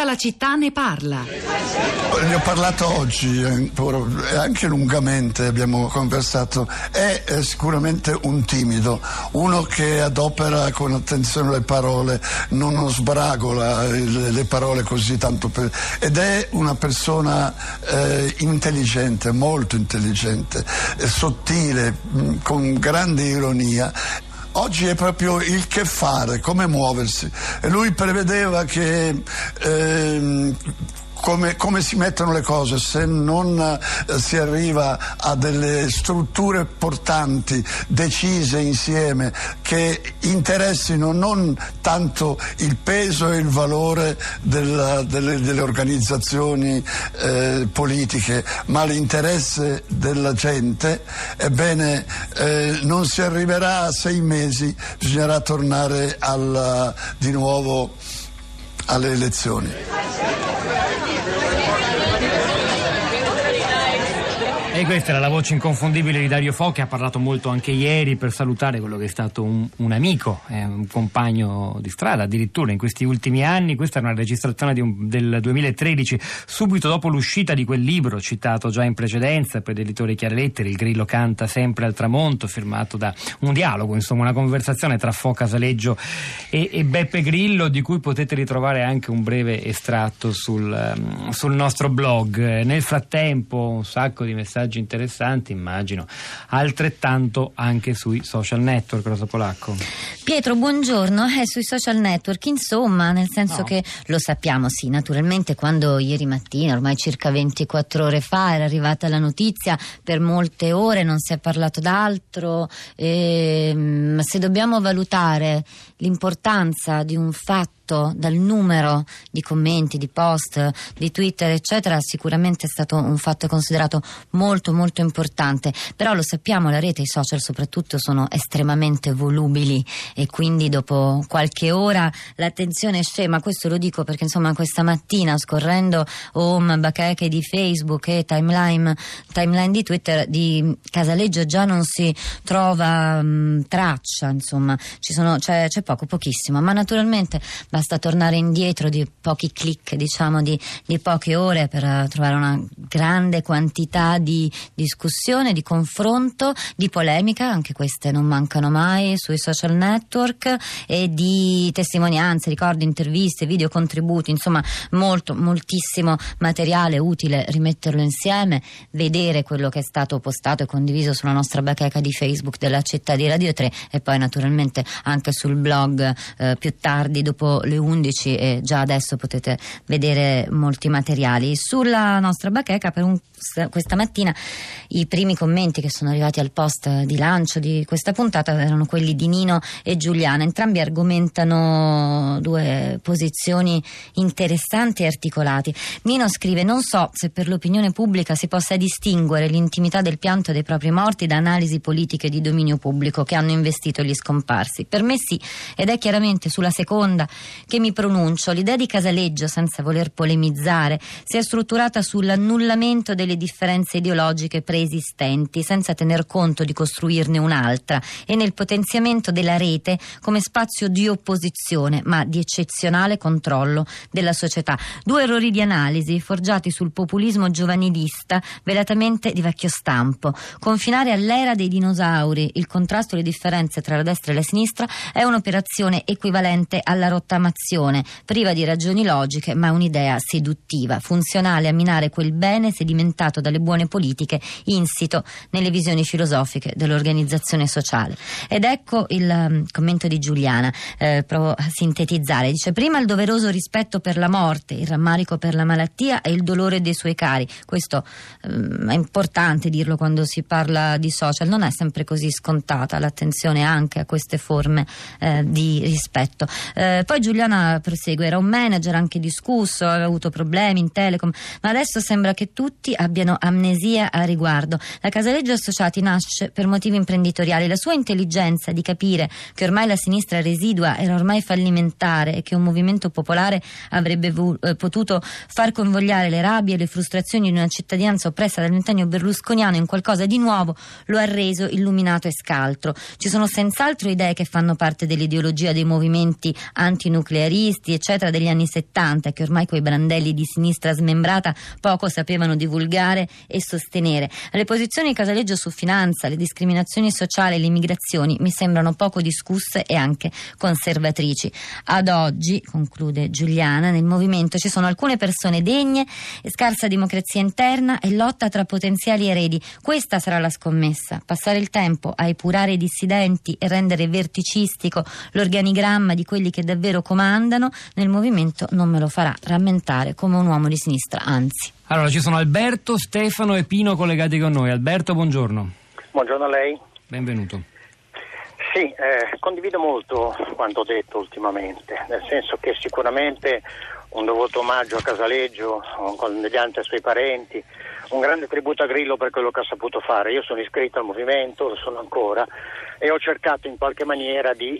Tutta la città ne parla. Ne ho parlato oggi eh, e anche lungamente abbiamo conversato. È, sicuramente un timido, uno che adopera con attenzione le parole, non sbragola le, le parole così tanto per, ed è una persona eh, intelligente, molto intelligente, eh, sottile, mh, con grande ironia Oggi è proprio il che fare, come muoversi. E lui prevedeva che ehm, come, come, si mettono le cose, se non eh, si arriva a delle strutture portanti, decise insieme, che interessino non tanto il peso e il valore della, delle, delle, organizzazioni eh, politiche, ma l'interesse della gente, ebbene eh, non si arriverà a sei mesi, bisognerà tornare alla, di nuovo alle elezioni. E questa era la voce inconfondibile di Dario Fo che ha parlato molto anche ieri per salutare quello che è stato un, un amico, eh, un compagno di strada addirittura in questi ultimi anni. Questa è una registrazione un, del 2013, subito dopo l'uscita di quel libro citato già in precedenza, poi dell'editore Chiarletteri, Il Grillo canta sempre al tramonto, firmato da un dialogo, insomma una conversazione tra Fo Casaleggio e, e Beppe Grillo di cui potete ritrovare anche un breve estratto sul, um, sul nostro blog. Nel frattempo un sacco di messaggi messaggi interessanti, immagino, altrettanto anche sui social network, Rosa Polacco. Pietro, buongiorno, è sui social network, insomma, nel senso no. che lo sappiamo, sì, naturalmente quando ieri mattina, ormai circa 24 ore fa, era arrivata la notizia, per molte ore non si è parlato d'altro, ehm, se dobbiamo valutare l'importanza di un fatto fatto dal numero di commenti, di post, di Twitter, eccetera, sicuramente è stato un fatto considerato molto molto importante. Però lo sappiamo, la rete, i social soprattutto sono estremamente volubili e quindi dopo qualche ora l'attenzione scema. Questo lo dico perché insomma questa mattina scorrendo home, bacheche di Facebook e timeline, timeline di Twitter di Casaleggio già non si trova mh, traccia, insomma, sono, c'è, c'è poco, pochissimo, ma naturalmente basta tornare indietro di pochi clic, diciamo di, di poche ore per uh, trovare una grande quantità di discussione, di confronto, di polemica, anche queste non mancano mai sui social network e di testimonianze, ricordi, interviste, video contributi, insomma molto, moltissimo materiale utile rimetterlo insieme, vedere quello che è stato postato e condiviso sulla nostra bacheca di Facebook della città di Radio 3 e poi naturalmente anche sul blog eh, più tardi dopo le 11 e già adesso potete vedere molti materiali. Sulla nostra bacheca per un, questa mattina i primi commenti che sono arrivati al post di lancio di questa puntata erano quelli di Nino e Giuliana. Entrambi argomentano due posizioni interessanti e articolati. Nino scrive: Non so se per l'opinione pubblica si possa distinguere l'intimità del pianto dei propri morti da analisi politiche di dominio pubblico che hanno investito gli scomparsi. Per me sì, ed è chiaramente sulla seconda che mi pronuncio. L'idea di Casaleggio, senza voler polemizzare, si è strutturata sull'annullamento delle differenze ideologiche preesistenti, senza tener conto di costruirne un'altra, e nel potenziamento della rete come spazio di opposizione, ma di eccezionale controllo della società. Due errori di analisi forgiati sul populismo giovanilista, velatamente di vecchio stampo. Confinare all'era dei dinosauri il contrasto e le differenze tra la destra e la sinistra è un'operazione equivalente alla rottamazione, priva di ragioni logiche, ma un'idea seduttiva, funzionale a minare quel bene sedimentato dalle buone politiche insito nelle visioni filosofiche dell'organizzazione sociale. Ed ecco il um, commento di Giuliana, eh, provo a sintetizzare. Dice prima il doveroso rispetto per la morte, il rammarico per la malattia e il dolore dei suoi cari. Questo um, è importante dirlo quando si parla di social, non è sempre così scontata l'attenzione anche a queste forme eh, di rispetto. Eh, poi Giuliana prosegue, era un manager anche discusso, aveva avuto problemi in telecom, ma adesso sembra che tutti abbiano amnesia a riguardo. La Casaleggio Associati nasce per motivi imprenditoriali, la sua intelligenza di capire che ormai la sinistra residua era ormai fallimentare e che un movimento popolare avrebbe vu- eh, potuto far convogliare le rabbie e le frustrazioni di una cittadinanza oppressa dal ventennio berlusconiano in qualcosa di nuovo, lo ha reso illuminato e scaltro. Ci sono senz'altro idee che fanno parte dell'ideologia dei movimenti anti nuclearisti, eccetera, degli anni 70, che ormai quei brandelli di sinistra smembrata poco sapevano divulgare e sostenere. Le posizioni di Casaleggio su finanza, le discriminazioni sociali e le immigrazioni mi sembrano poco discusse e anche conservatrici. Ad oggi, conclude Giuliana, nel movimento ci sono alcune persone degne, scarsa democrazia interna e lotta tra potenziali eredi. Questa sarà la scommessa. Passare il tempo a epurare i dissidenti e rendere verticistico l'organigramma di quelli che davvero comandano nel movimento non me lo farà rammentare come un uomo di sinistra, anzi. Allora ci sono Alberto, Stefano e Pino collegati con noi. Alberto, buongiorno. Buongiorno a lei. Benvenuto. Sì, eh, condivido molto quanto detto ultimamente, nel senso che sicuramente un dovuto omaggio a Casaleggio, mediante ai suoi parenti, un grande tributo a Grillo per quello che ha saputo fare. Io sono iscritto al movimento, lo sono ancora, e ho cercato in qualche maniera di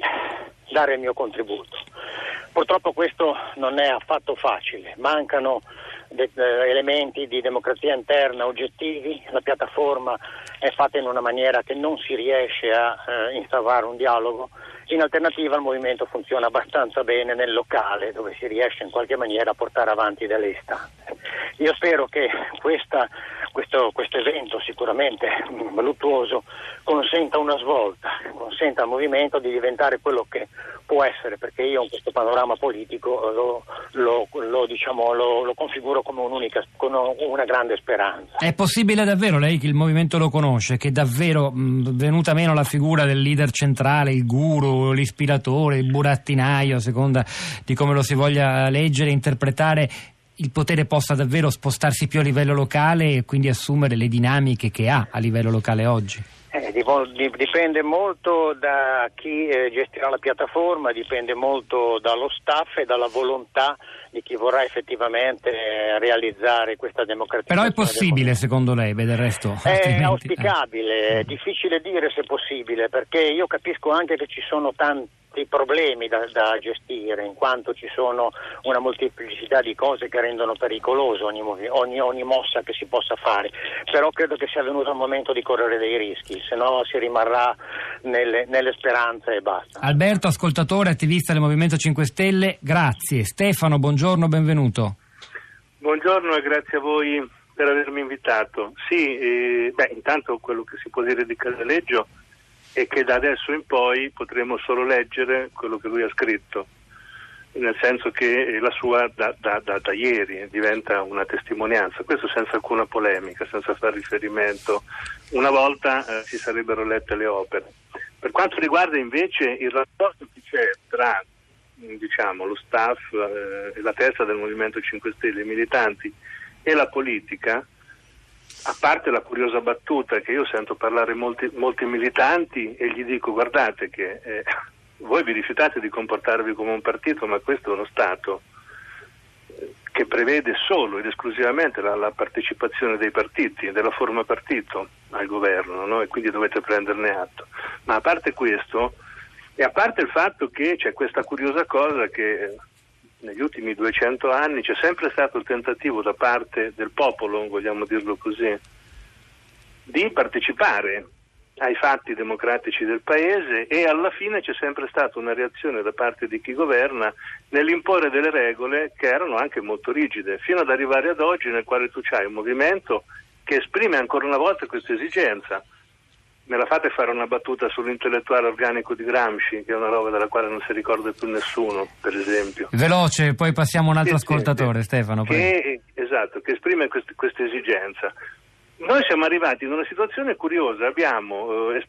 dare il mio contributo. Purtroppo questo non è affatto facile, mancano de- elementi di democrazia interna oggettivi, la piattaforma è fatta in una maniera che non si riesce a eh, instaurare un dialogo, in alternativa il movimento funziona abbastanza bene nel locale dove si riesce in qualche maniera a portare avanti delle istanze. Io spero che questa, questo, evento sicuramente voluttuoso consenta una svolta, consenta al movimento di diventare quello che può essere, perché io in questo panorama politico lo, lo, lo, diciamo, lo configuro come un'unica, con una grande speranza. È possibile davvero, lei che il movimento lo conosce, che davvero mh, venuta meno la figura del leader centrale, il guru, l'ispiratore, il burattinaio, a seconda di come lo si voglia leggere interpretare, il potere possa davvero spostarsi più a livello locale e quindi assumere le dinamiche che ha a livello locale oggi? Eh, dipende molto da chi eh, gestirà la piattaforma, dipende molto dallo staff e dalla volontà di chi vorrà effettivamente eh, realizzare questa democrazia. Però è possibile secondo lei, beh del resto? È altrimenti... auspicabile, è difficile dire se è possibile, perché io capisco anche che ci sono tanti dei problemi da, da, gestire, in quanto ci sono una molteplicità di cose che rendono pericoloso ogni, ogni, ogni, mossa che si possa fare. Però credo che sia venuto il momento di correre dei rischi, se no si rimarrà nelle, nelle speranze e basta. Alberto, ascoltatore, attivista del Movimento 5 Stelle, grazie. Stefano, buongiorno, benvenuto. Buongiorno e grazie a voi per avermi invitato. Sì, eh, beh, intanto quello che si può dire di Casaleggio e che da adesso in poi potremo solo leggere quello che lui ha scritto, nel senso che la sua da, da, da, da ieri diventa una testimonianza, questo senza alcuna polemica, senza fare riferimento. Una volta eh, si sarebbero lette le opere. Per quanto riguarda invece il rapporto che c'è tra diciamo, lo staff eh, e la testa del Movimento 5 Stelle, i militanti e la politica, a parte la curiosa battuta che io sento parlare molti, molti militanti e gli dico guardate che eh, voi vi rifiutate di comportarvi come un partito, ma questo è uno Stato eh, che prevede solo ed esclusivamente la, la, partecipazione dei partiti, della forma partito al governo no? e quindi dovete prenderne atto. Ma a parte questo, e a parte il fatto che c'è questa curiosa cosa che negli ultimi 200 anni c'è sempre stato il tentativo da parte del popolo, vogliamo dirlo così, di partecipare ai fatti democratici del paese e alla fine c'è sempre stata una reazione da parte di chi governa nell'imporre delle regole che erano anche molto rigide, fino ad arrivare ad oggi nel quale tu hai un movimento che esprime ancora una volta questa esigenza Me la fate fare una battuta sull'intellettuale organico di Gramsci, che è una roba della quale non si ricorda più nessuno, per esempio. Veloce, poi passiamo a un altro sì, ascoltatore, sì, Stefano. Che, esatto, che esprime questa esigenza. Noi siamo arrivati in una situazione curiosa, abbiamo, eh,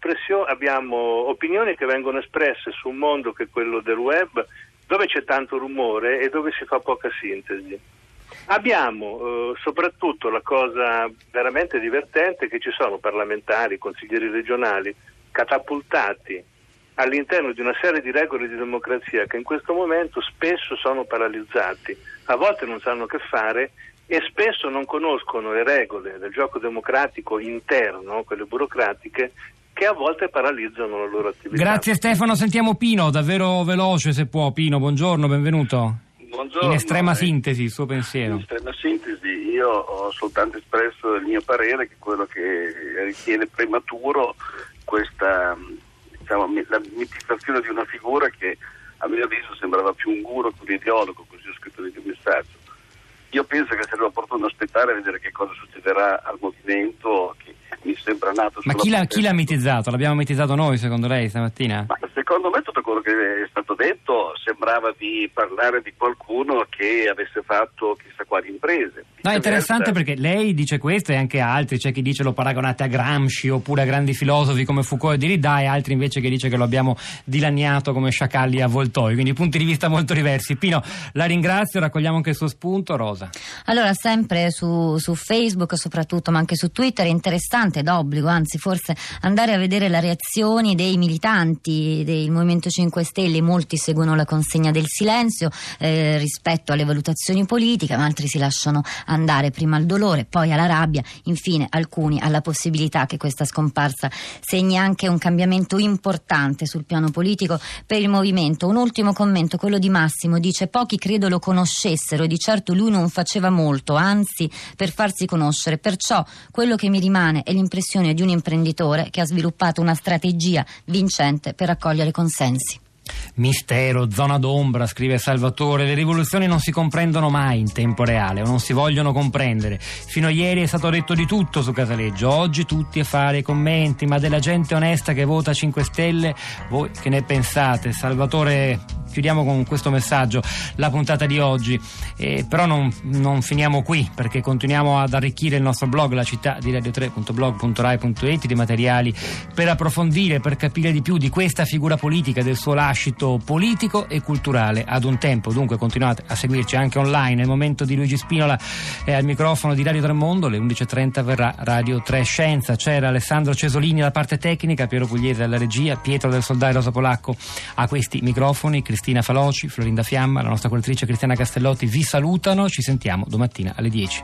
abbiamo opinioni che vengono espresse su un mondo che è quello del web, dove c'è tanto rumore e dove si fa poca sintesi. Abbiamo eh, soprattutto la cosa veramente divertente che ci sono parlamentari, consiglieri regionali catapultati all'interno di una serie di regole di democrazia che in questo momento spesso sono paralizzati, a volte non sanno che fare e spesso non conoscono le regole del gioco democratico interno, quelle burocratiche, che a volte paralizzano la loro attività. Grazie Stefano, sentiamo Pino, davvero veloce se può. Pino, buongiorno, benvenuto. Buongiorno. In estrema sintesi, il suo pensiero. In estrema sintesi, io ho soltanto espresso il mio parere, che quello che ritiene prematuro questa diciamo, la mitizzazione di una figura che a mio avviso sembrava più un guru che un ideologo, così ho scritto nel mio messaggio. Io penso che sarebbe opportuno aspettare e vedere che cosa succederà al movimento che mi sembra nato Ma chi l'ha, chi l'ha mitizzato? L'abbiamo mitizzato noi secondo lei stamattina? Ma secondo me tutto quello che è stato detto sembrava di parlare di qualcuno che avesse fatto chissà quali imprese. No, è interessante perché lei dice questo e anche altri, c'è chi dice lo paragonate a Gramsci oppure a grandi filosofi come Foucault e Derrida e altri invece che dice che lo abbiamo dilaniato come sciacalli a avvoltoi, quindi punti di vista molto diversi. Pino, la ringrazio, raccogliamo anche il suo spunto, Rosa. Allora, sempre su, su Facebook soprattutto, ma anche su Twitter, è interessante, d'obbligo, anzi forse andare a vedere le reazioni dei militanti del Movimento 5 Stelle, molti seguono la consegna del silenzio eh, rispetto alle valutazioni politiche, ma altri si lasciano andare prima al dolore, poi alla rabbia, infine alcuni alla possibilità che questa scomparsa segni anche un cambiamento importante sul piano politico per il movimento. Un ultimo commento, quello di Massimo, dice pochi credo lo conoscessero e di certo lui non faceva molto, anzi per farsi conoscere, perciò quello che mi rimane è l'impressione di un imprenditore che ha sviluppato una strategia vincente per raccogliere consensi. Mistero, zona d'ombra, scrive Salvatore, le rivoluzioni non si comprendono mai in tempo reale o non si vogliono comprendere. Fino a ieri è stato detto di tutto su Casaleggio, oggi tutti a fare i commenti, ma della gente onesta che vota 5 Stelle, voi che ne pensate? Salvatore chiudiamo con questo messaggio la puntata di oggi, eh, però non, non, finiamo qui perché continuiamo ad arricchire il nostro blog, la città di radio3.blog.rai.it di materiali per approfondire, per capire di più di questa figura politica, del suo lascito politico e culturale ad un tempo. Dunque continuate a seguirci anche online. Nel momento di Luigi Spinola è al microfono di Radio Tremondo, alle 11.30 verrà Radio 3 Scienza. C'era Alessandro Cesolini alla parte tecnica, Piero Pugliese alla regia, Pietro del Soldai Rosa Polacco a questi microfoni. Cristina Faloci, Florinda Fiamma, la nostra curatrice Cristiana Castellotti vi salutano, ci sentiamo domattina alle 10.